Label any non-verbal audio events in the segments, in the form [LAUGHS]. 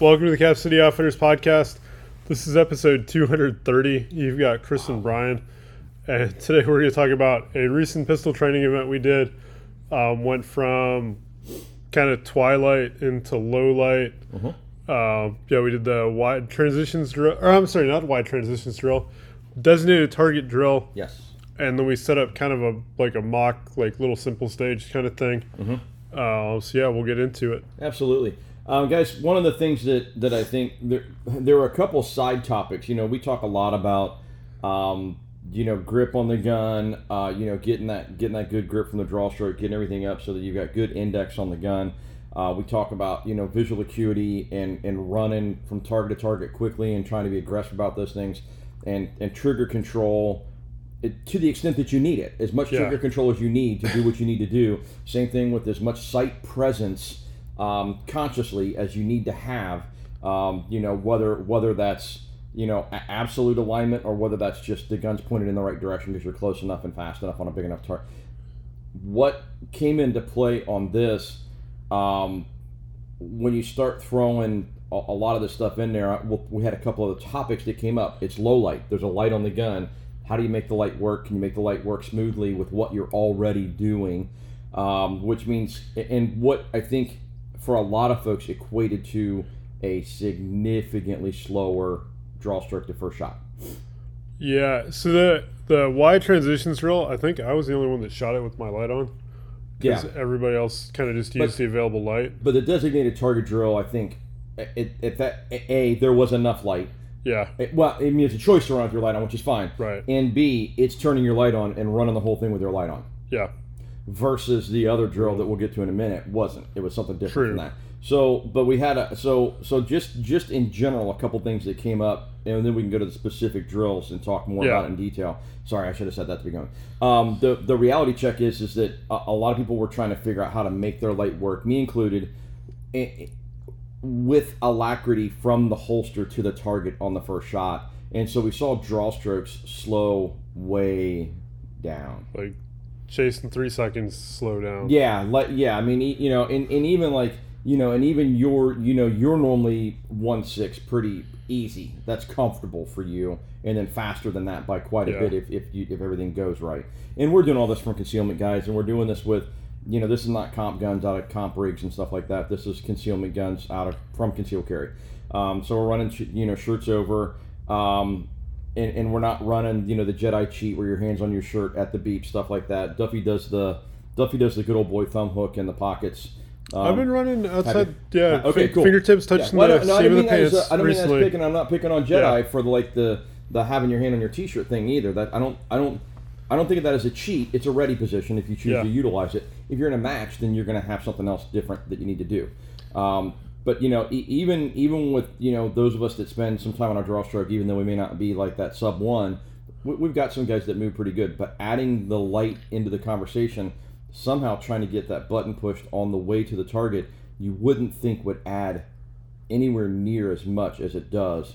Welcome to the Cap City Outfitters podcast. This is episode 230. You've got Chris and Bryan, and today we're going to talk about a recent pistol training event we did. Um, went from kind of twilight into low light. Um, yeah, we did the wide transitions drill. Or I'm sorry, not wide transitions drill. Designated target drill, Yes. and then we set up kind of a like a mock, like little simple stage kind of thing. Uh, so yeah, we'll get into it. Absolutely. Um, guys, one of the things that, that I think there, there were a couple side topics. You know, we talk a lot about, um, you know, grip on the gun, uh, you know, getting that getting that good grip from the draw stroke, getting everything up so that you've got good index on the gun. Uh, we talk about, you know, visual acuity and, and running from target to target quickly and trying to be aggressive about those things and, and trigger control it, to the extent that you need it, as much Yeah. trigger control as you need to do what you need to do. Same thing with as much sight presence um, consciously as you need to have. Um, you know whether whether that's you know absolute alignment or whether that's just the gun's pointed in the right direction because you're close enough and fast enough on a big enough target. What came into play on this um, when you start throwing a, a lot of this stuff in there? uh, well, We had a couple of the topics that came up. It's low light. There's a light on the gun. How do you make the light work? Can you make the light work smoothly with what you're already doing? Um, which means, and what I think for a lot of folks equated to a significantly slower draw stroke to first shot. Yeah. So the the wide transitions drill, I think I was the only one that shot it with my light on. Yeah. Everybody else kind of just used But- the available light. But the designated target drill, I think, it, it, that a there was enough light. Yeah. It- well, I mean, it's a choice to run with your light on, which is fine. Right. And B, it's turning your light on and running the whole thing with your light on. Yeah. Versus the other drill that we'll get to in a minute wasn't. It was something different True. from that. So, but we had a so so just just in general a couple things that came up, and then we can go to the specific drills and talk more Yeah. about it in detail. Sorry, I should have said that to begin with. Um, the the reality check is is that a, a lot of people were trying to figure out how to make their light work, me included. eh, with alacrity from the holster to the target on the first shot. And so we saw draw strokes slow way down. Like chasing three seconds, slow down. Yeah, like yeah, I mean, you know, and, and even like you know, and even you're you know you're normally one six pretty easy. That's comfortable for you, and then faster than that by quite a Yeah. bit if if you, if everything goes right. And we're doing all this from concealment guys, and we're doing this with. You know, this is not comp guns out of comp rigs and stuff like that. This is concealment guns out of from conceal carry. Um, so we're running, you know, shirts over, um, and, and we're not running, you know, the Jedi cheat where your hands on your shirt at the beep, stuff like that. Duffy does the Duffy does the good old boy thumb hook in the pockets. Um, I've been running outside. Yeah. Okay, cool. Fingertips yeah. touching Well, the no, I seam don't of mean the as pants a, I don't mean that as recently. picking. I'm not picking on Jedi for the like the the having your hand on your T-shirt thing either. That I don't I don't I don't think of that as a cheat. It's a ready position if you choose Yeah. to utilize it. If you're in a match, then you're going to have something else different that you need to do. Um, but you know, e- even even with you know those of us that spend some time on our draw stroke, even though we may not be like that sub one, we, we've got some guys that move pretty good. But adding the light into the conversation, somehow trying to get that button pushed on the way to the target, you wouldn't think would add anywhere near as much as it does.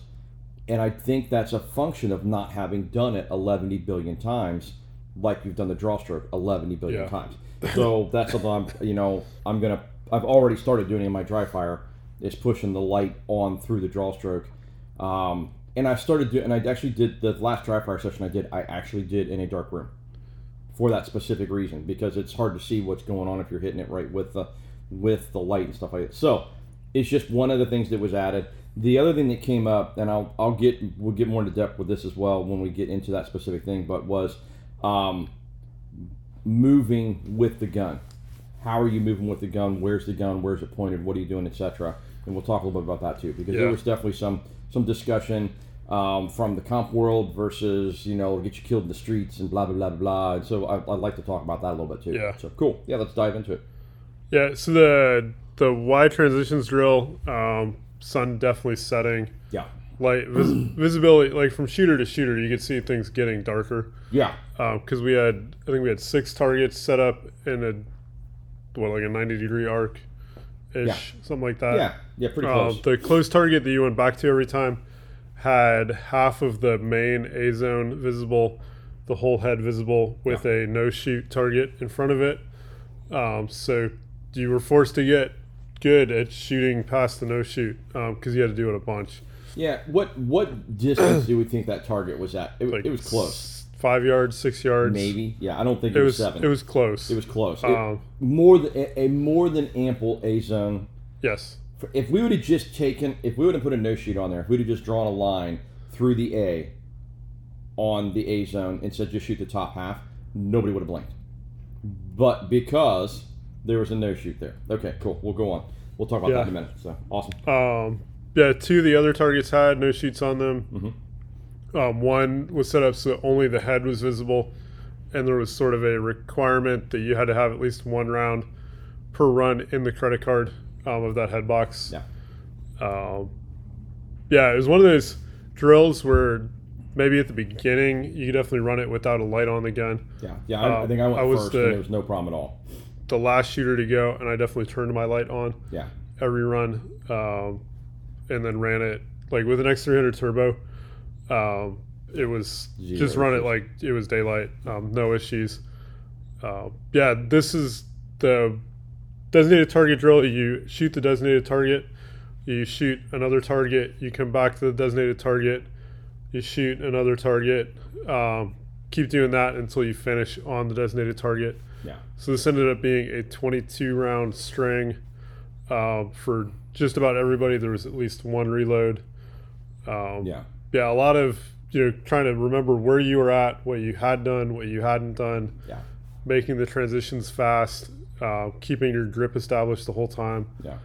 And I think that's a function of not having done it 11 billion times, like you've done the draw stroke 11 billion Yeah. times. [LAUGHS] So that's something I'm, you know, I'm gonna, I've already started doing in my dry fire, is pushing the light on through the draw stroke. Um, and I started doing, and I actually did the last dry fire session I did, I actually did in a dark room for that specific reason because it's hard to see what's going on if you're hitting it right with the with the light and stuff like that. So it's just one of the things that was added. The other thing that came up, and I'll I'll get we'll get more into depth with this as well when we get into that specific thing, but was um, moving with the gun. How are you moving with the gun? Where's the gun? Where's it pointed? What are you doing, etc. And we'll talk a little bit about that too, because Yeah. there was definitely some some discussion um, from the comp world versus you know get you killed in the streets and blah blah blah blah. And so I, I'd like to talk about that a little bit too. Yeah. So cool. Yeah, let's dive into it. Yeah. So the the wide transitions drill, um, sun definitely setting. Yeah. Light [CLEARS THROAT] vis- visibility, like from shooter to shooter, you could see things getting darker. Yeah. because we had I think we had six targets set up in a what like a ninety degree arc ish Yeah. something like that. Yeah. Yeah. Pretty Um, close. the close target that you went back to every time had half of the main A zone visible, the whole head visible with a no shoot target in front of it. Um, so you were forced to get good at shooting past the no shoot because you had to do it a bunch. Yeah. What what distance do we think that target was at? It, Like it was close. Five yards, six yards. Maybe. Yeah. I don't think it, It was, was. seven. It was close. It was close. It- Um, more than a, a more than ample A zone. yes. If we would have just taken, if we would have put a no shoot on there, if we'd have just drawn a line through the A on the A zone and said just shoot the top half, nobody would have blinked. But because there was a no shoot there. Okay, cool. We'll go on. We'll talk about Yeah. that in a minute. So awesome. Um, yeah, two of the other targets had no shoots on them. Mm-hmm. Um, one was set up so that only the head was visible, and there was sort of a requirement that you had to have at least one round per run in the credit card um, of that head box. Yeah. Um, yeah, it was one of those drills where maybe at the beginning you could definitely run it without a light on the gun. Yeah. Yeah. I, I Um, think I went I was first, the- and there was no problem at all. The last shooter to go, and I definitely turned my light on. Yeah. every run, um, and then ran it like with an X300 turbo. Um, it was Zero just run it like it was daylight, um, no issues. Uh, yeah, this is the designated target drill. You shoot the designated target, you shoot another target, you come back to the designated target, you shoot another target. Um, keep doing that until you finish on the designated target. Yeah. So this ended up being a 22 round string uh, for just about everybody. There was at least one reload. Um, Yeah. Yeah, a lot of you know trying to remember where you were at, what you had done, what you hadn't done, Yeah. making the transitions fast, uh, keeping your grip established the whole time, Yeah.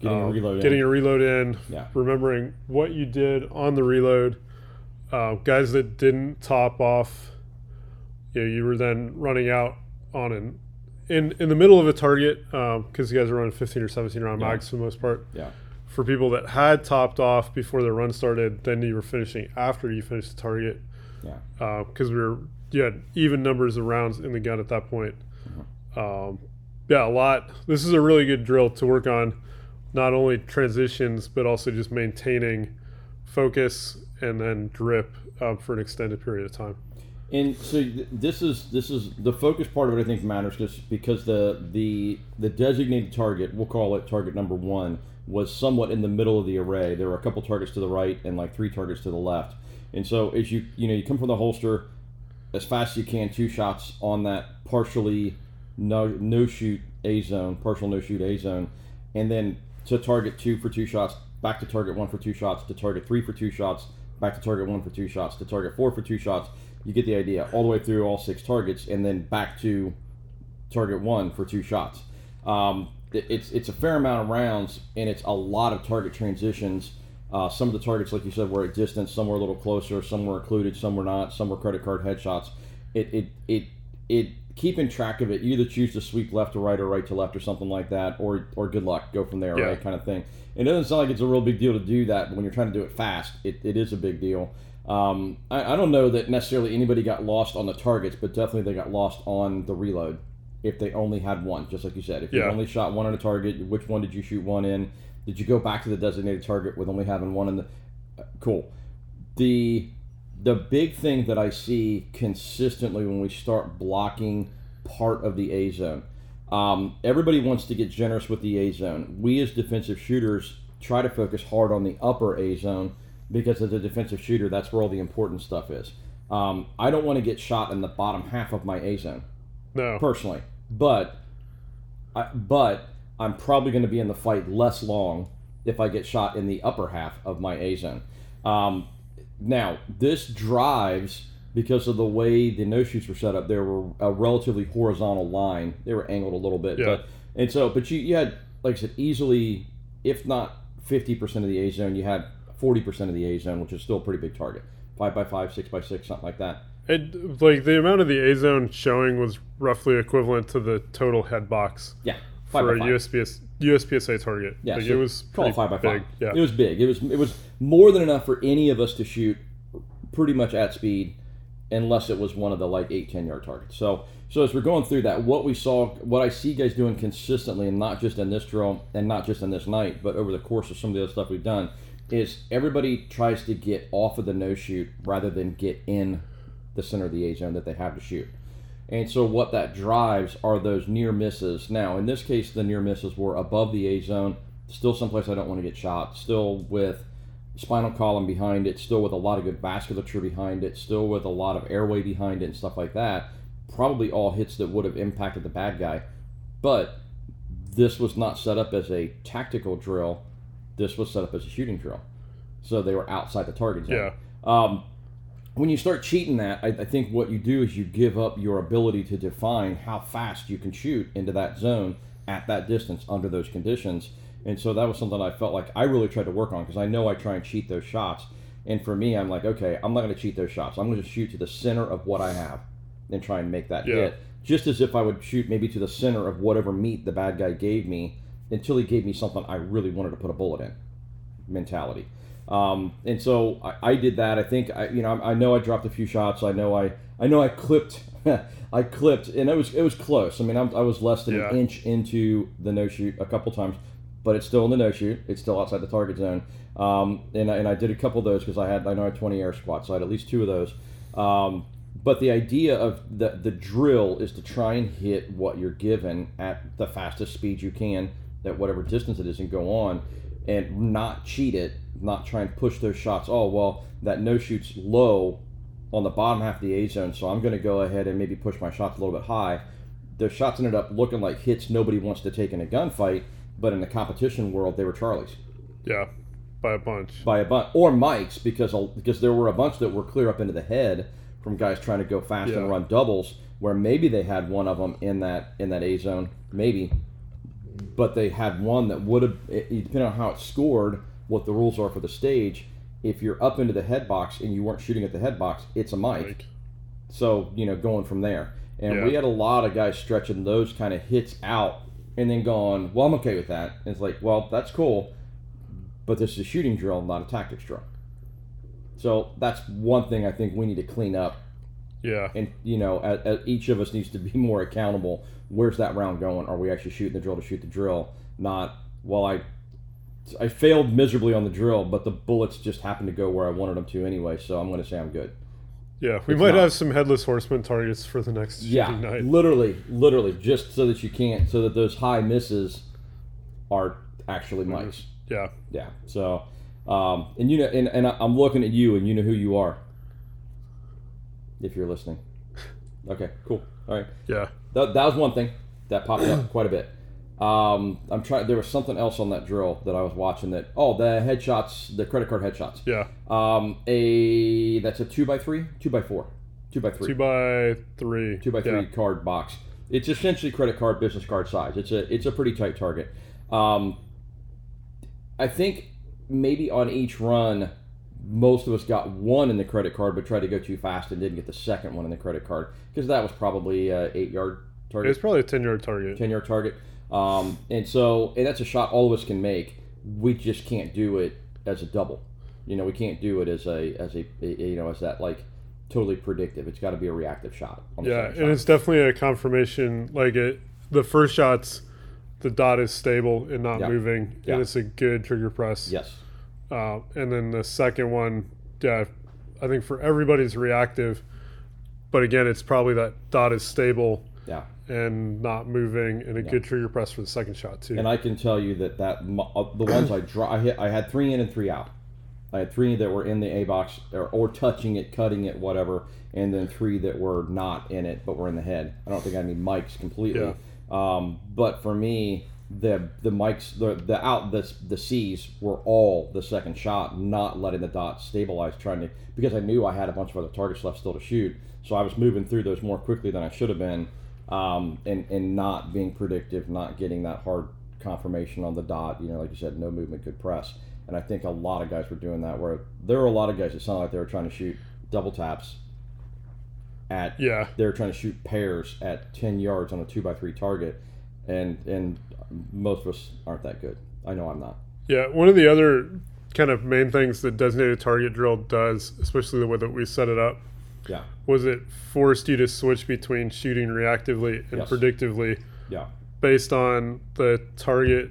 Getting a um, reload. getting in. a reload in, Yeah. remembering what you did on the reload. Uh, guys that didn't top off, you know, you were then running out on an in in the middle of a target because you guys are running 15 or 17 round Yeah. mags for the most part. Yeah. For people that had topped off before the run started, then you were finishing after you finished the target Yeah. because we were you had even numbers of rounds in the gun at that point. Mm-hmm. Um, yeah, a lot. This is a really good drill to work on, not only transitions but also just maintaining focus and then grip um, for an extended period of time. And so th- this is this is the focus part of it. I think matters just because the the the designated target, we'll call it target number one, was somewhat in the middle of the array. There were a couple targets to the right and like three targets to the left. And so as you you know you come from the holster as fast as you can, two shots on that partially no no shoot A zone, partial no shoot A zone, and then to target two for two shots, back to target one for two shots, to target three for two shots, back to target one for two shots, to target four for two shots. You get the idea. All the way through all six targets, and then back to target one for two shots. Um, it's it's a fair amount of rounds, and it's a lot of target transitions. Uh, some of the targets, like you said, were at distance. Some were a little closer. Some were occluded. Some were not. Some were credit card headshots. It it it it keeping track of it. You either choose to sweep left to right or right to left or something like that, or or good luck, go from there, Yeah. right, kind of thing. It doesn't sound like it's a real big deal to do that, but when you're trying to do it fast, it, it is a big deal. Um, I, I don't know that necessarily anybody got lost on the targets, but definitely they got lost on the reload if they only had one, just like you said. If you Yeah. only shot one on a target, which one did you shoot one in? Did you go back to the designated target with only having one in the? uh, Cool. The the big thing that I see consistently when we start blocking part of the A zone, um, everybody wants to get generous with the A zone. We as defensive shooters try to focus hard on the upper A zone because as a defensive shooter, that's where all the important stuff is. Um, I don't want to get shot in the bottom half of my A zone No, personally, but I, but I'm probably going to be in the fight less long if I get shot in the upper half of my A zone. Um, now this drives because of the way the no shoots were set up. They were a relatively horizontal line. They were angled a little bit, Yeah. but and so but you, you had like I said easily, if not fifty percent of the A zone, you had forty percent of the A zone, which is still a pretty big target. Five by five, six by six, something like that. It like the amount of the A zone showing was roughly equivalent to the total head box Yeah, for a five. USPS USPSA target. Yeah, like so it was call pretty five by big. five. Yeah, it was big. It was it was more than enough for any of us to shoot pretty much at speed, unless it was one of the like eight ten yard targets. So so as we're going through that, what we saw, what I see guys doing consistently, and not just in this drill and not just in this night, but over the course of some of the other stuff we've done, is everybody tries to get off of the no shoot rather than get in the center of the A zone that they have to shoot. And so what that drives are those near misses. Now, in this case, the near misses were above the A zone still someplace I don't want to get shot, still with spinal column behind it, still with a lot of good vasculature behind it, still with a lot of airway behind it and stuff like that. Probably all hits that would have impacted the bad guy. But this was not set up as a tactical drill. This was set up as a shooting drill. So they were outside the target zone. Yeah. Um, when you start cheating that, I, I think what you do is you give up your ability to define how fast you can shoot into that zone at that distance under those conditions. And so that was something I felt like I really tried to work on because I know I try and cheat those shots. And for me, I'm like, okay, I'm not going to cheat those shots. I'm going to shoot to the center of what I have and try and make that Yeah. hit. Just as if I would shoot maybe to the center of whatever meat the bad guy gave me until he gave me something I really wanted to put a bullet in mentality. Um, and so I, I did that. I think I, you know, I, I know I dropped a few shots. I know I, I know I clipped, [LAUGHS] I clipped, and it was it was close. I mean, I'm, I was less than Yeah. an inch into the no shoot a couple times, but it's still in the no shoot. It's still outside the target zone. Um, and I, and I did a couple of those because I had I know I had 20 air squats, so I had at least two of those. Um, but the idea of the the drill is to try and hit what you're given at the fastest speed you can at whatever distance it is and go on and not cheat it, not try and push those shots. Oh well, that no shoot's low on the bottom half of the A zone, so I'm going to go ahead and maybe push my shots a little bit high. Those shots ended up looking like hits nobody wants to take in a gunfight, but in the competition world, they were Charlies Yeah. By a bunch. by a bunch, or Mike's because because there were a bunch that were clear up into the head from guys trying to go fast Yeah. and run doubles, where maybe they had one of them in that in that A zone, maybe, but they had one that would have depending on how it scored, what the rules are for the stage. If you're up into the head box and you weren't shooting at the head box, it's a Mike. Like, So, you know, going from there. And Yeah. we had a lot of guys stretching those kind of hits out and then going, well, I'm okay with that. And it's like, well, that's cool, but this is a shooting drill, not a tactics drill. So that's one thing I think we need to clean up. yeah. And, you know, as, as each of us needs to be [LAUGHS] more accountable. Where's that round going? Are we actually shooting the drill to shoot the drill? Not, well, I. I failed miserably on the drill, but the bullets just happened to go where I wanted them to anyway, so I'm going to say I'm good. Yeah. We It's might not. have some headless horseman targets for the next Yeah, shooting night. literally, literally, just so that you can't, so that those high misses are actually Mikes. Yeah. Yeah. So, um, and you know, and, and I'm looking at you, and you know who you are. If you're listening. [LAUGHS] Okay. Cool. All right. Yeah. That, that was one thing that popped up quite a bit. Um, I'm trying. There was something else on that drill that I was watching. That oh, the headshots, the credit card headshots. Yeah. Um, a that's a two by three, two by four, two by three Two by three. two by three Yeah. card box. It's essentially credit card, business card size. It's a it's a pretty tight target. Um, I think maybe on each run, most of us got one in the credit card, but tried to go too fast and didn't get the second one in the credit card because that was probably a eight yard target, It's probably a 10 yard target. ten yard target. Um, and so and that's a shot all of us can make. We just can't do it as a double. You know, we can't do it as a as a, you know as that like totally predictive. It's got to be a reactive shot. on the Yeah. second And it's definitely a confirmation. Like it, the first shots, the dot is stable and not Yeah. moving, Yeah. and it's a good trigger press. yes. Uh, and then the second one, yeah, I think for everybody's reactive, but again, it's probably that dot is stable Yeah. and not moving, and a good trigger press for the second shot too. And I can tell you that that uh, the ones I draw, I hit, I had three in and three out. I had three that were in the A box or, or touching it, cutting it, whatever, and then three that were not in it but were in the head. I don't think I any Mikes completely. Yeah. Um, but for me, the the mics, the the out the the C's were all the second shot, not letting the dot stabilize, trying to because I knew I had a bunch of other targets left still to shoot, so I was moving through those more quickly than I should have been, um, and and not being predictive, not getting that hard confirmation on the dot. You know, like you said, no movement, good press. And I think a lot of guys were doing that. Where there were a lot of guys that sounded like they were trying to shoot double taps at yeah, they were trying to shoot pairs at 10 yards on a 2 by 3 target and and most of us aren't that good i know i'm not yeah. One of the other kind of main things that designated target drill does, especially the way that we set it up, yeah was it forced you to switch between shooting reactively and Yes. predictively yeah based on the target,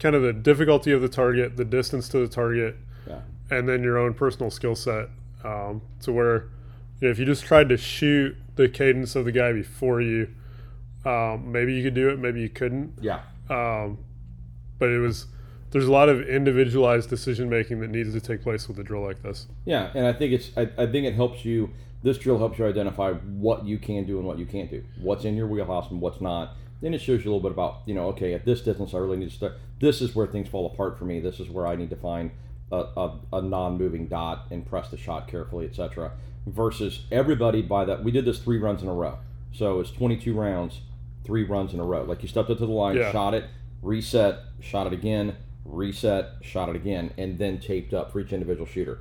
kind of the difficulty of the target, the distance to the target, yeah and then your own personal skill set. Um, to where, you know, if you just tried to shoot the cadence of the guy before you, um, maybe you could do it, maybe you couldn't. yeah Um, but it was there's a lot of individualized decision making that needs to take place with a drill like this. Yeah, and I think it's I, I think it helps you. This drill helps you identify what you can do and what you can't do, what's in your wheelhouse and what's not. Then it shows you a little bit about you know okay at this distance I really need to start. This is where things fall apart for me. This is where I need to find a, a, a non-moving dot and press the shot carefully, etc. Versus everybody by that we did this three runs in a row, so it's 22 rounds, three runs in a row. Like you stepped up to the line, Yeah. shot it, reset, shot it again, reset, shot it again, and then taped up for each individual shooter.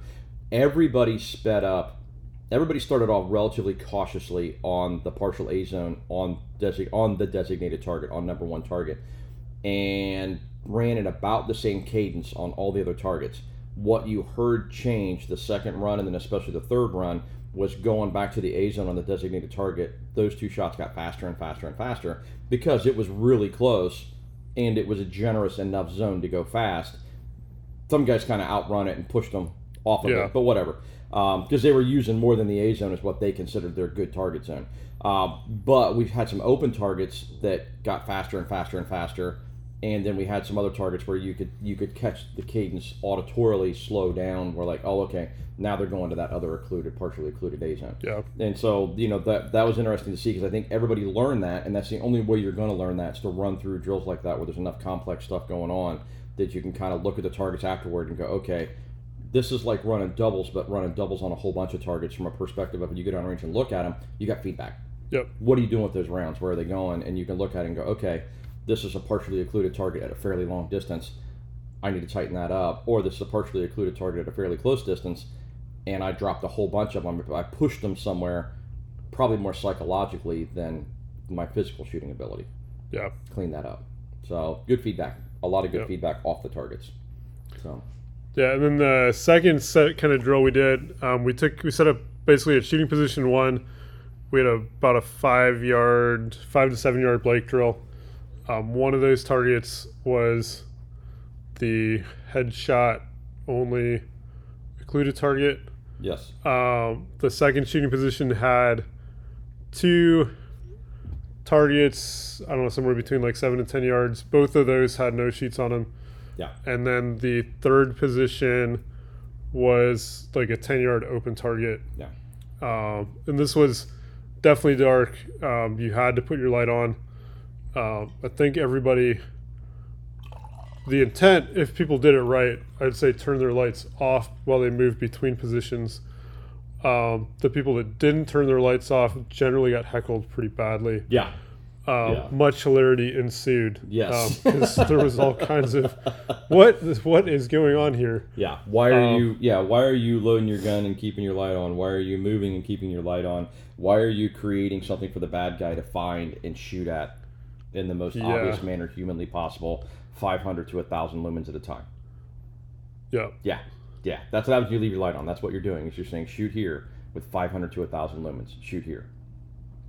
Everybody sped up. Everybody started off relatively cautiously on the partial A zone on desi- on the designated target on number one target, and ran at about the same cadence on all the other targets. What you heard change the second run and then especially the third run was going back to the A zone on the designated target. Those two shots got faster and faster and faster because it was really close and it was a generous enough zone to go fast. Some guys kind of outrun it and pushed them off of Yeah. it, but whatever. Because they were using more than the A zone is what they considered their good target zone. Uh, but we've had some open targets that got faster and faster and faster, and then we had some other targets where you could you could catch the cadence auditorily slow down. We're like, oh, okay, now they're going to that other occluded, partially occluded A zone. Yeah. And so, you know, that that was interesting to see because I think everybody learned that, and that's the only way you're going to learn that is to run through drills like that where there's enough complex stuff going on that you can kind of look at the targets afterward and go, okay, this is like running doubles, but running doubles on a whole bunch of targets from a perspective of when you go down range and look at them, you got feedback. Yep. What are you doing with those rounds? Where are they going? And you can look at it and go, okay, this is a partially occluded target at a fairly long distance. I need to tighten that up. Or this is a partially occluded target at a fairly close distance, and I dropped a whole bunch of them. I pushed them somewhere, probably more psychologically than my physical shooting ability. Yeah. Clean that up. So good feedback. A lot of good feedback off the targets. So Yeah, and then the second set kind of drill we did, um, we took we set up basically a shooting position one. We had about a five yard, five to seven yard Blake drill. Um, one of those targets was the headshot only occluded target. yes, Um, the second shooting position had two targets. I don't know, somewhere between like seven and ten yards. Both of those had no shoots on them. Yeah. And then the third position was like a ten yard open target. Yeah. Um, and this was definitely dark. Um, you had to put your light on. Um, I think everybody. The intent, if people did it right, I'd say turn their lights off while they move between positions. Um, the people that didn't turn their lights off generally got heckled pretty badly. yeah, Um, Yeah. Much hilarity ensued. Yes. Um, 'cause there was all kinds of what what is going on here? Yeah. Why are Um, you? Yeah. Why are you loading your gun and keeping your light on? Why are you moving and keeping your light on? Why are you creating something for the bad guy to find and shoot at in the most Yeah. obvious manner humanly possible, 500 to 1,000 lumens at a time? Yeah. Yeah. Yeah. That's what happens you leave your light on. That's what you're doing. Is you're saying shoot here with 500 to 1,000 lumens. Shoot here.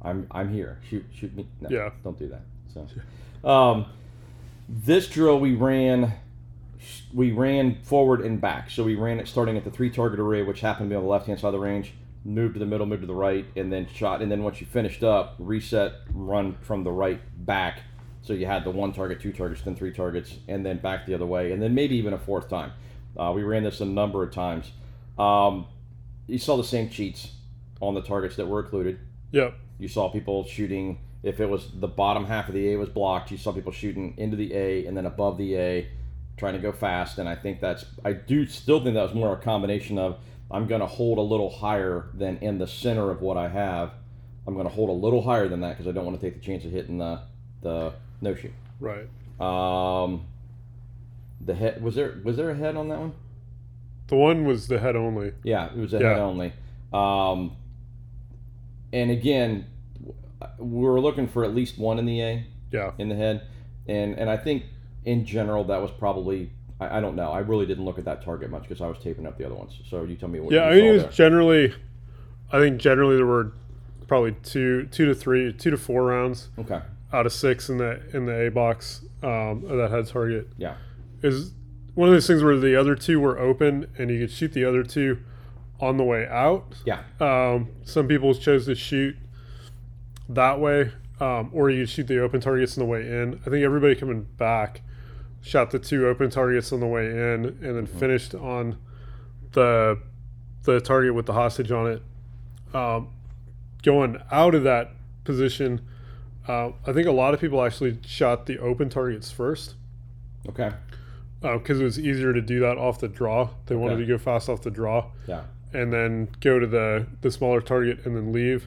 I'm I'm here. Shoot shoot me. No, Yeah. Don't do that. So, um, this drill we ran we ran forward and back. So we ran it starting at the three target array, which happened to be on the left hand side of the range. Moved to the middle, moved to the right, and then shot. And then once you finished up, reset, run from the right back. So you had the one target, two targets, then three targets, and then back the other way, and then maybe even a fourth time. Uh, we ran this a number of times. Um, you saw the same cheats on the targets that were occluded. Yep. You saw people shooting. If it was the bottom half of the A was blocked, you saw people shooting into the A and then above the A, trying to go fast. And I think that's. I do still think that was more a combination of I'm going to hold a little higher than in the center of what I have. I'm going to hold a little higher than that because I don't want to take the chance of hitting the the no shoot. Right. Um, the head was there was there a head on that one? The one was the head only. Yeah, it was a Yeah. head only. Um, and again, we were looking for at least one in the A Yeah. in the head, and and I think in general that was probably I, I don't know I really didn't look at that target much because I was taping up the other ones. So you tell me what Yeah. you I mean, it was there. generally. I think generally there were probably two, two to three, two to four rounds okay. out of six in the in the A box um, that had target. Yeah. Is one of those things where the other two were open and you could shoot the other two on the way out. Yeah. Um, some people chose to shoot that way, um, or you shoot the open targets on the way in. I think everybody coming back shot the two open targets on the way in, and then finished on the the target with the hostage on it. Um, going out of that position, uh, I think a lot of people actually shot the open targets first Okay. because it was easier to do that off the draw. They wanted to go fast off the draw Yeah. and then go to the the smaller target and then leave,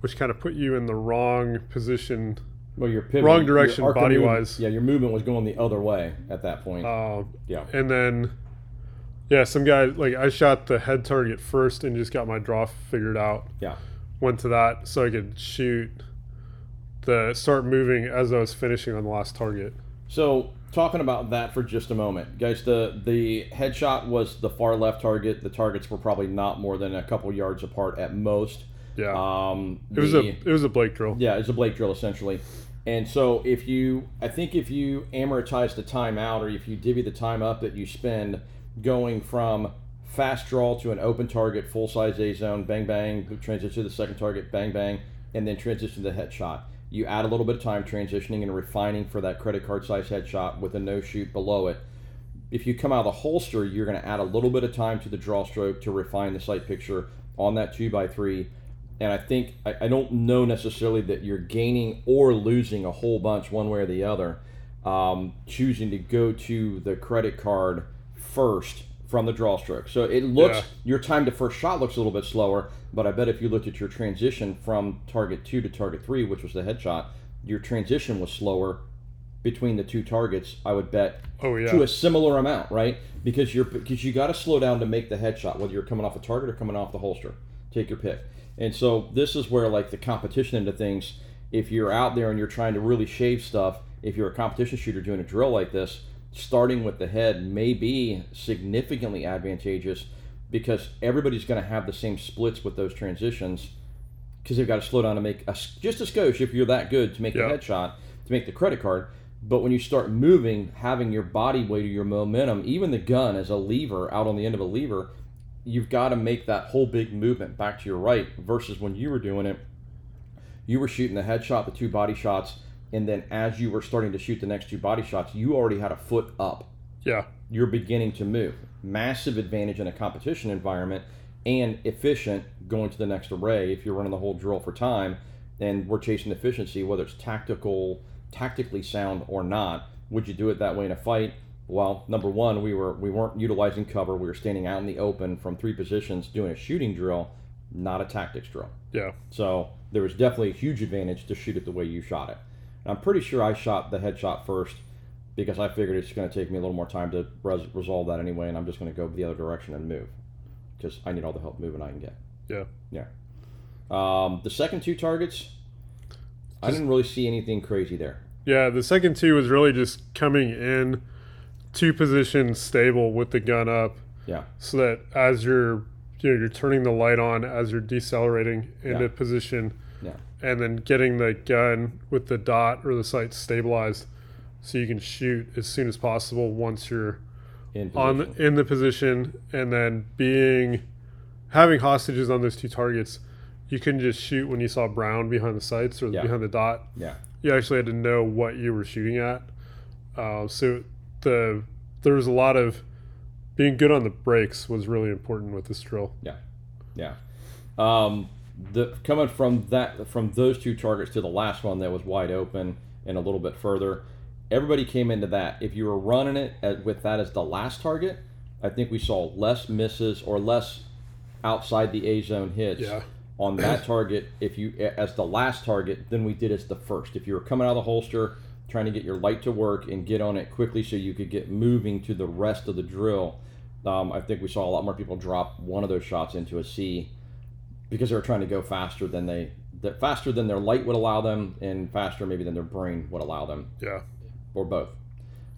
which kind of put you in the wrong position. Well, you're pivoting. Wrong your direction arc of movement- body-wise. Yeah, your movement was going the other way at that point. Uh, yeah. and then, yeah, some guy like I shot the head target first and just got my draw figured out. Yeah. Went to that so I could shoot the start moving as I was finishing on the last target. So talking about that for just a moment, guys. The the headshot was the far left target. The targets were probably not more than a couple yards apart at most. Yeah, Um, it was a it was a Blake drill. Yeah, it's a Blake drill essentially. And so if you, I think if you amortize the time out or if you divvy the time up that you spend going from fast draw to an open target, full size A zone, bang bang, transition to the second target, bang bang, and then transition to the headshot. You add a little bit of time transitioning and refining for that credit card size headshot with a no shoot below it. If you come out of the holster, you're going to add a little bit of time to the draw stroke to refine the sight picture on that two by three and I think I, I don't know necessarily that you're gaining or losing a whole bunch one way or the other. Um, choosing to go to the credit card first from the draw stroke, so it looks Yeah. your time to first shot looks a little bit slower. But I bet if you looked at your transition from target two to target three, which was the headshot, your transition was slower between the two targets. I would bet Oh yeah, to a similar amount, right? Because you're because you got to slow down to make the headshot, whether you're coming off a target or coming off the holster. Take your pick. And so this is where like the competition into things. If you're out there and you're trying to really shave stuff, if you're a competition shooter doing a drill like this, starting with the head may be significantly advantageous because everybody's going to have the same splits with those transitions because they've got to slow down to make a, just a skosh if you're that good to make Yeah. the headshot to make the credit card. But when you start moving, having your body weight or your momentum, even the gun as a lever out on the end of a lever, you've got to make that whole big movement back to your right versus when you were doing it, you were shooting the headshot, the two body shots, and then as you were starting to shoot the next two body shots, you already had a foot up yeah, you're beginning to move. Massive advantage in a competition environment and efficient going to the next array if you're running the whole drill for time and we're chasing efficiency, whether it's tactical, tactically sound or not. Would you do it that way in a fight? Well, number one, we were we weren't utilizing cover. We were standing out in the open from three positions doing a shooting drill, not a tactics drill. yeah, So there was definitely a huge advantage to shoot it the way you shot it. And I'm pretty sure I shot the headshot first because I figured it's going to take me a little more time to res- resolve that anyway, and I'm just going to go the other direction and move because I need all the help moving I can get. yeah. Yeah. Um, the second two targets, I didn't really see anything crazy there. Yeah, the second two was really just coming in two positions stable with the gun up Yeah. so that as you're you know, you're turning the light on as you're decelerating into Yeah. position Yeah. and then getting the gun with the dot or the sight stabilized so you can shoot as soon as possible once you're In on the, in the position and then being having hostages on those two targets you couldn't just shoot when you saw brown behind the sights or Yeah. behind the dot yeah. you actually had to know what you were shooting at. Uh, so the there was a lot of being good on the brakes was really important with this drill. Yeah. Yeah. Um, the coming from that from those two targets to the last one that was wide open and a little bit further, everybody came into that. If you were running it at, with that as the last target, I think we saw less misses or less outside the A zone hits Yeah. on that target. If you as the last target, than we did as the first. If you were coming out of the holster, trying to get your light to work and get on it quickly so you could get moving to the rest of the drill. Um, I think we saw a lot more people drop one of those shots into a C because they were trying to go faster than they that faster than their light would allow them and faster maybe than their brain would allow them Yeah. or both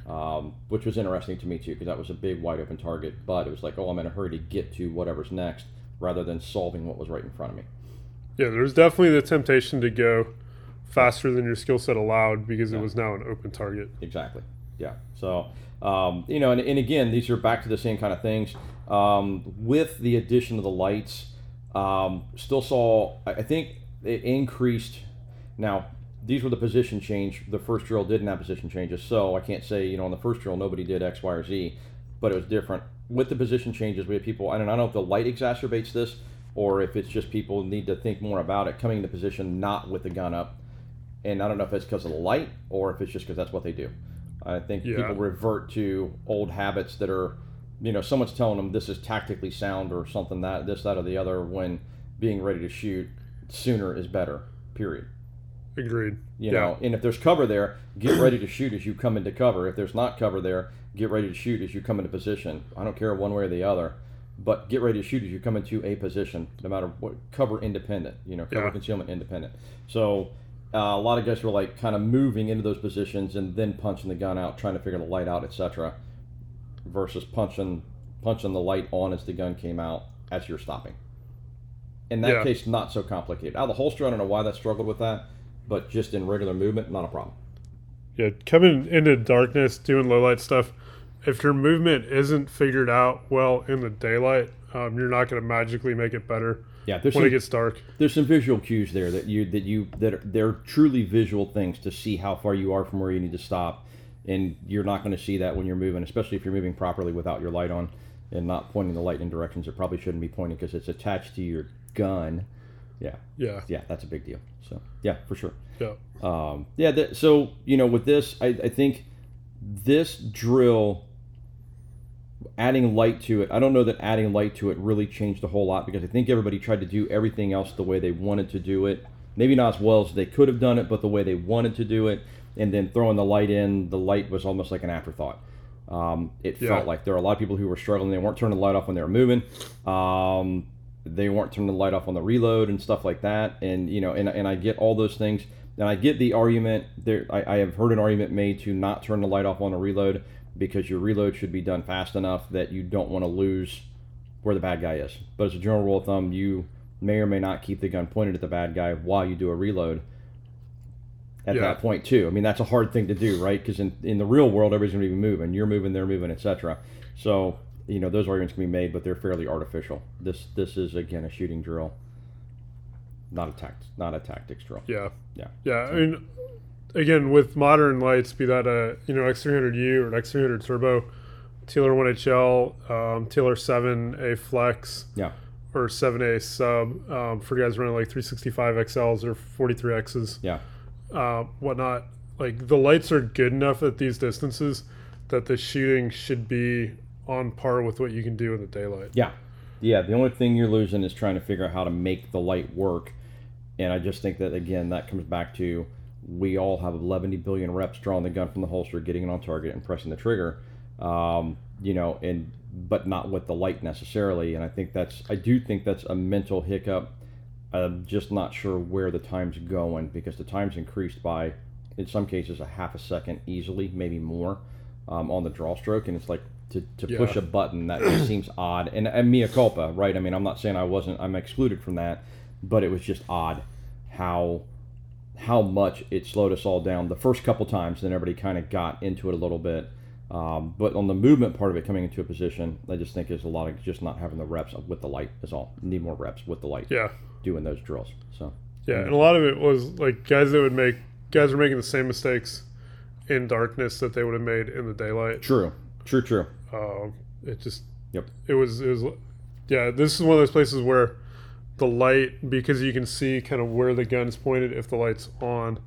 um, which was interesting to me too because that was a big wide open target but it was like oh i'm in a hurry to get to whatever's next rather than solving what was right in front of me Yeah, there's definitely the temptation to go faster than your skill set allowed because Yeah. it was now an open target. exactly yeah so um, you know and, and again these are back to the same kind of things um, with the addition of the lights um, still saw i think it increased now these were the position change. The first drill didn't have position changes, so I can't say you know on the first drill nobody did X, Y, or Z, but it was different with the position changes. We have people. I don't, I don't know if the light exacerbates this or if it's just people need to think more about it coming into position not with the gun up. And I don't know if it's because of the light or if it's just because that's what they do. I think Yeah. people revert to old habits that are, you know, someone's telling them this is tactically sound or something that this, that, or the other when being ready to shoot sooner is better. Period. Agreed. You Yeah. know, and if there's cover there, get ready to shoot as you come into cover. If there's not cover there, get ready to shoot as you come into position. I don't care one way or the other, but get ready to shoot as you come into a position, no matter what cover independent. You know, cover Yeah. concealment independent. So uh, a lot of guys were like kind of moving into those positions and then punching the gun out, trying to figure the light out, etc. Versus punching punching the light on as the gun came out as you're stopping. In that Yeah. case, not so complicated. Out of the holster, I don't know why that struggled with that, but just in regular movement, not a problem. Yeah, coming into darkness, doing low light stuff. If your movement isn't figured out well in the daylight, um, you're not going to magically make it better Yeah, there's when some, it gets dark. there's some visual cues there that you that you that are, they're truly visual things to see how far you are from where you need to stop, and you're not going to see that when you're moving, especially if you're moving properly without your light on and not pointing the light in directions it probably shouldn't be pointing because it's attached to your gun. Yeah, Yeah, yeah, that's a big deal. So yeah, for sure. yeah, Um, yeah, th- so you know, with this, I, I think this drill, adding light to it, I don't know that adding light to it really changed a whole lot because I think everybody tried to do everything else the way they wanted to do it. Maybe not as well as they could have done it, but the way they wanted to do it. And then throwing the light in, the light was almost like an afterthought. Um, it Yeah. felt like there were a lot of people who were struggling. They weren't turning the light off when they were moving. Um, they weren't turning the light off on the reload and stuff like that. And you know, and, and I get all those things. And I get the argument there. I, I have heard an argument made to not turn the light off on a reload because your reload should be done fast enough that you don't want to lose where the bad guy is. But as a general rule of thumb, you may or may not keep the gun pointed at the bad guy while you do a reload at Yeah. that point too. I mean, that's a hard thing to do, right? Because in, in the real world, everybody's going to be moving. You're moving, they're moving, etc. So you know those arguments can be made, but they're fairly artificial. This this is again a shooting drill, not a tact, not a tactics drill. yeah, Yeah. yeah. I mean, again, with modern lights, be that a you know X300U or an X300 Turbo, TLR 1HL, um, TLR 7A Flex, Yeah. or 7A Sub um, for guys running like 365 XLs or 43Xs. Yeah. uh, whatnot. Like the lights are good enough at these distances that the shooting should be on par with what you can do in the daylight. Yeah. Yeah. The only thing you're losing is trying to figure out how to make the light work. And I just think that, again, that comes back to we all have 11 billion reps drawing the gun from the holster, getting it on target, and pressing the trigger. Um, you know, and but not with the light necessarily. And I think that's, I do think that's a mental hiccup. I'm just not sure where the time's going because the time's increased by, in some cases, a half a second easily, maybe more, um, on the draw stroke. And it's like to, to Yeah. push a button that [CLEARS THROAT] seems odd. And, and mea culpa, right? I mean, I'm not saying I wasn't, I'm excluded from that, but it was just odd how how much it slowed us all down the first couple times. Then everybody kind of got into it a little bit. Um, but on the movement part of it, coming into a position, I just think is a lot of just not having the reps with the light is all. Need more reps with the light Yeah, doing those drills. So yeah, and a lot of it was like guys that would make guys were making the same mistakes in darkness that they would have made in the daylight. true, true, true. Um, it just Yep. it was it was yeah. This is one of those places where the light because you can see kind of where the gun's pointed if the light's on,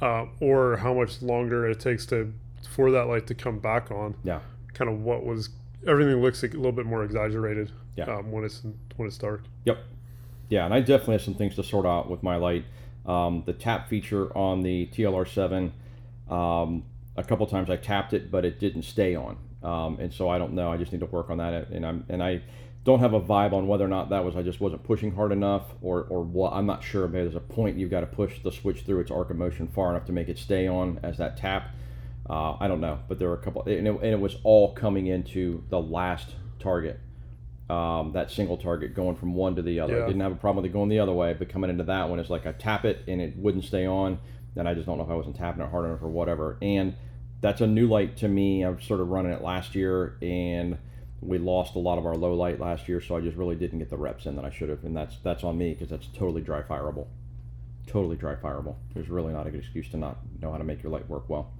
uh, or how much longer it takes to for that light to come back on. Yeah, kind of what was everything looks like a little bit more exaggerated Yeah. um, when it's when it's dark. Yep. Yeah, and I definitely have some things to sort out with my light. Um, the tap feature on the TLR7, um, a couple times I tapped it, but it didn't stay on, um, and so I don't know. I just need to work on that, and I'm and I don't have a vibe on whether or not that was I just wasn't pushing hard enough, or or what. I'm not sure. Maybe there's a point you've got to push the switch through its arc of motion far enough to make it stay on as that tap. Uh, I don't know, but there were a couple, and it, and it was all coming into the last target um, that single target going from one to the other. I Yeah. didn't have a problem with it going the other way, but coming into that one, it's like I tap it and it wouldn't stay on. Then I just don't know if I wasn't tapping it hard enough or whatever. And that's a new light to me. I was sort of running it last year and we lost a lot of our low light last year, so I just really didn't get the reps in that I should have, and that's that's on me because that's totally dry fireable. totally dry fireable. There's really not a good excuse to not know how to make your light work well.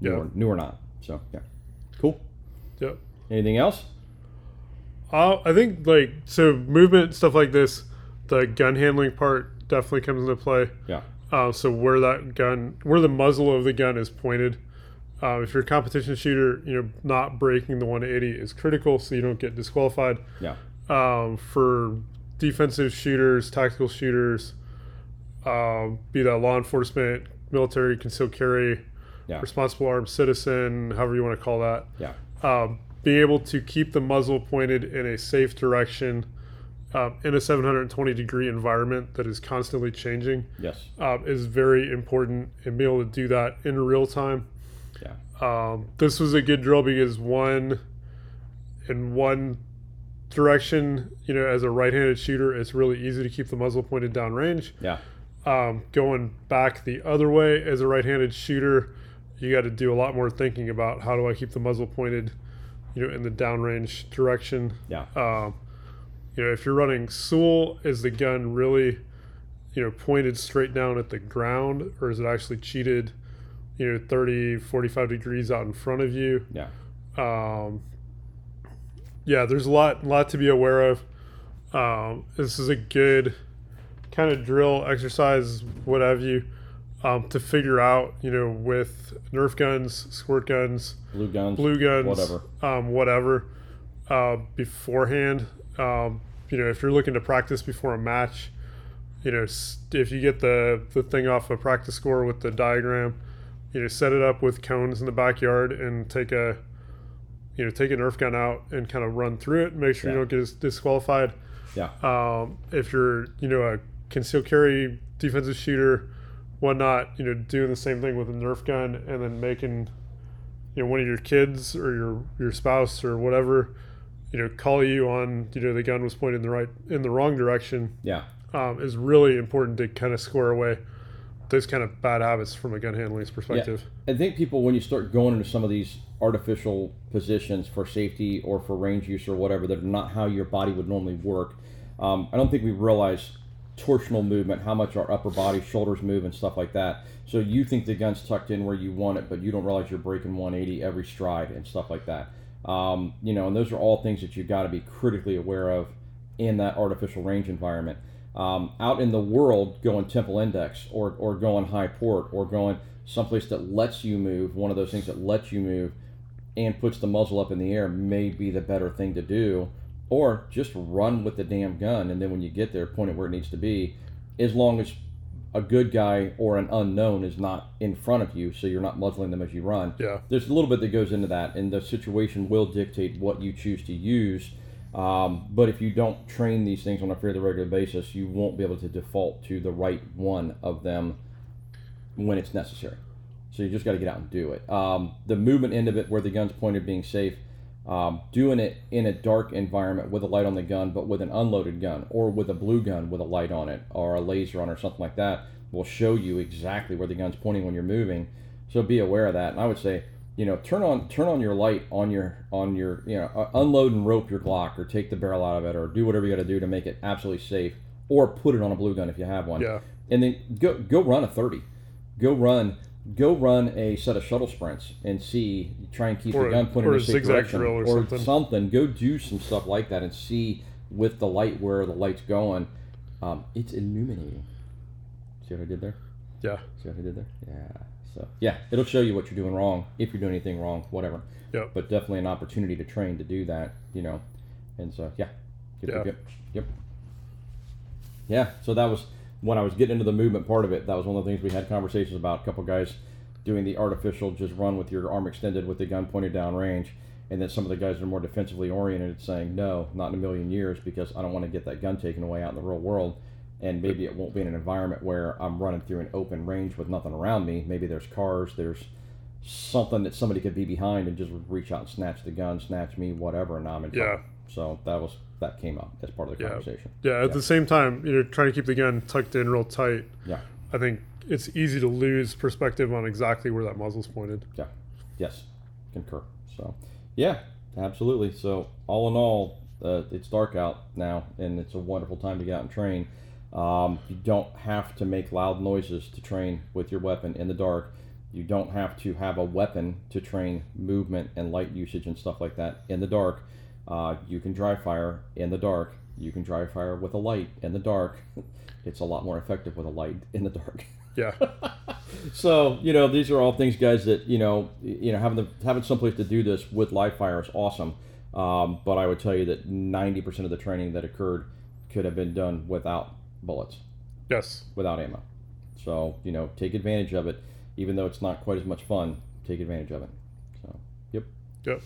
New, or, new or not. So yeah, cool. Yep. Anything else? Uh, I think like so movement stuff like this, the gun handling part definitely comes into play. Yeah. Uh, so where that gun, where the muzzle of the gun is pointed. Uh, if you're a competition shooter, you know not breaking the 180 is critical, so you don't get disqualified. Yeah. Um, for defensive shooters, tactical shooters, um, be that law enforcement, military, concealed carry, Yeah. responsible armed citizen, however you want to call that. Yeah. Um, being able to keep the muzzle pointed in a safe direction um, in a 720 degree environment that is constantly changing Yes. um, is very important and being able to do that in real time. Yeah. Um, this was a good drill because one, in one direction, you know, as a right-handed shooter, it's really easy to keep the muzzle pointed downrange. Yeah. Um, going back the other way as a right-handed shooter, you got to do a lot more thinking about how do I keep the muzzle pointed, you know, in the downrange direction. Yeah. Um, you know, if you're running Sul, is the gun really, you know, pointed straight down at the ground, or is it actually cheated, you know, 30, 45 degrees out in front of you? Yeah. Um, yeah, there's a lot, lot to be aware of. Um, this is a good kind of drill exercise, what have you, um, to figure out, you know, with Nerf guns, squirt guns, Blue guns. blue guns, Whatever. um, whatever, uh, beforehand. Um, you know, if you're looking to practice before a match, you know, if you get the the thing off a practice score with the diagram, you know, set it up with cones in the backyard and take a, you know, take a Nerf gun out and kind of run through it. Make sure you don't get disqualified. Yeah. Um, if you're, you know, a concealed carry defensive shooter, whatnot, you know, doing the same thing with a Nerf gun and then making, you know, one of your kids or your your spouse or whatever, you know, call you on, you know, the gun was pointed in the right in the wrong direction, Yeah. um, is really important to kind of square away those kind of bad habits from a gun handling's perspective. I think people, when you start going into some of these artificial positions for safety or for range use or whatever, that are not how your body would normally work, um, I don't think we realize torsional movement, how much our upper body, shoulders move, and stuff like that. So you think the gun's tucked in where you want it, but you don't realize you're breaking 180 every stride and stuff like that. Um, you know, and those are all things that you've got to be critically aware of in that artificial range environment. Um, out in the world, going temple index or, or going high port or going someplace that lets you move, one of those things that lets you move and puts the muzzle up in the air may be the better thing to do. Or just run with the damn gun and then when you get there, point it where it needs to be, as long as a good guy or an unknown is not in front of you, so you're not muzzling them as you run Yeah. there's a little bit that goes into that, and the situation will dictate what you choose to use. Um, but if you don't train these things on a fairly regular basis, you won't be able to default to the right one of them when it's necessary. So you just got to get out and do it. Um, the movement end of it, where the gun's pointed, being safe, um, doing it in a dark environment with a light on the gun, but with an unloaded gun, or with a blue gun with a light on it, or a laser on or something like that, will show you exactly where the gun's pointing when you're moving. So be aware of that. And I would say, you know, turn on turn on your light on your on your you know uh, unload and rope your Glock, or take the barrel out of it, or do whatever you got to do to make it absolutely safe, or put it on a blue gun if you have one. Yeah. And then go go run a thirty, go run. Go run a set of shuttle sprints and see. Try and keep Or the gun pointed or in a safe zigzag direction, drill or something. something. Go do some stuff like that and see with the light where the light's going. Um, it's illuminating. See what I did there? Yeah. See what I did there? Yeah. So yeah, it'll show you what you're doing wrong if you're doing anything wrong, whatever. Yep. But definitely an opportunity to train to do that, you know. And so yeah. Yep, Yeah. Yep, yep. Yep. Yeah. So that was when I was getting into the movement part of it. That was one of the things we had conversations about. A couple guys doing the artificial, just run with your arm extended with the gun pointed down range. And then some of the guys that are more defensively oriented saying, no, not in a million years because I don't want to get that gun taken away out in the real world. And maybe it won't be in an environment where I'm running through an open range with nothing around me. Maybe there's cars, there's something that somebody could be behind and just reach out and snatch the gun, snatch me, whatever, and I'm in Yeah. So that was that came up as part of the Yeah. conversation. Yeah. At the same time, you know, trying to keep the gun tucked in real tight. Yeah. I think it's easy to lose perspective on exactly where that muzzle's pointed. Yeah. Yes. Concur. So, yeah, absolutely. So, all in all, uh, it's dark out now, and it's a wonderful time to get out and train. Um, you don't have to make loud noises to train with your weapon in the dark. You don't have to have a weapon to train movement and light usage and stuff like that in the dark. Uh, you can dry fire in the dark. You can dry fire with a light in the dark. [LAUGHS] It's a lot more effective with a light in the dark. Yeah. [LAUGHS] So you know these are all things, guys. That you know, you know having the having someplace to do this with live fire is awesome. Um, but I would tell you that ninety percent of the training that occurred could have been done without bullets, yes. without ammo. So you know, take advantage of it, even though it's not quite as much fun. Take advantage of it. So yep. Yep.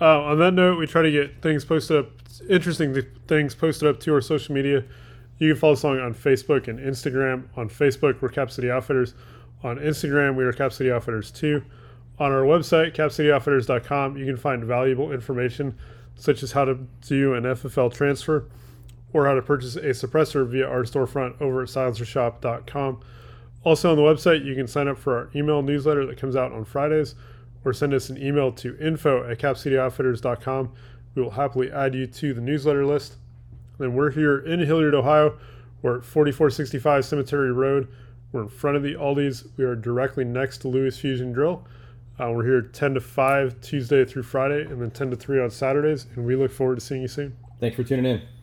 Uh, on that note, we try to get things posted up, interesting things posted up to our social media. You can follow us along on Facebook and Instagram. On Facebook, we're Cap City Outfitters. On Instagram, we are Cap City Outfitters 2. On our website, capcityoutfitters.com, you can find valuable information such as how to do an FFL transfer or how to purchase a suppressor via our storefront over at silencershop.com. Also on the website, you can sign up for our email newsletter that comes out on Fridays or send us an email to info at capcityoutfitters.com. We will happily add you to the newsletter list. Then we're here in Hilliard, Ohio. We're at 4465 Cemetery Road. We're in front of the Aldi's. We are directly next to Lewis Fusion Drill. Uh, we're here 10 to 5 Tuesday through Friday and then 10 to 3 on Saturdays. And we look forward to seeing you soon. Thanks for tuning in.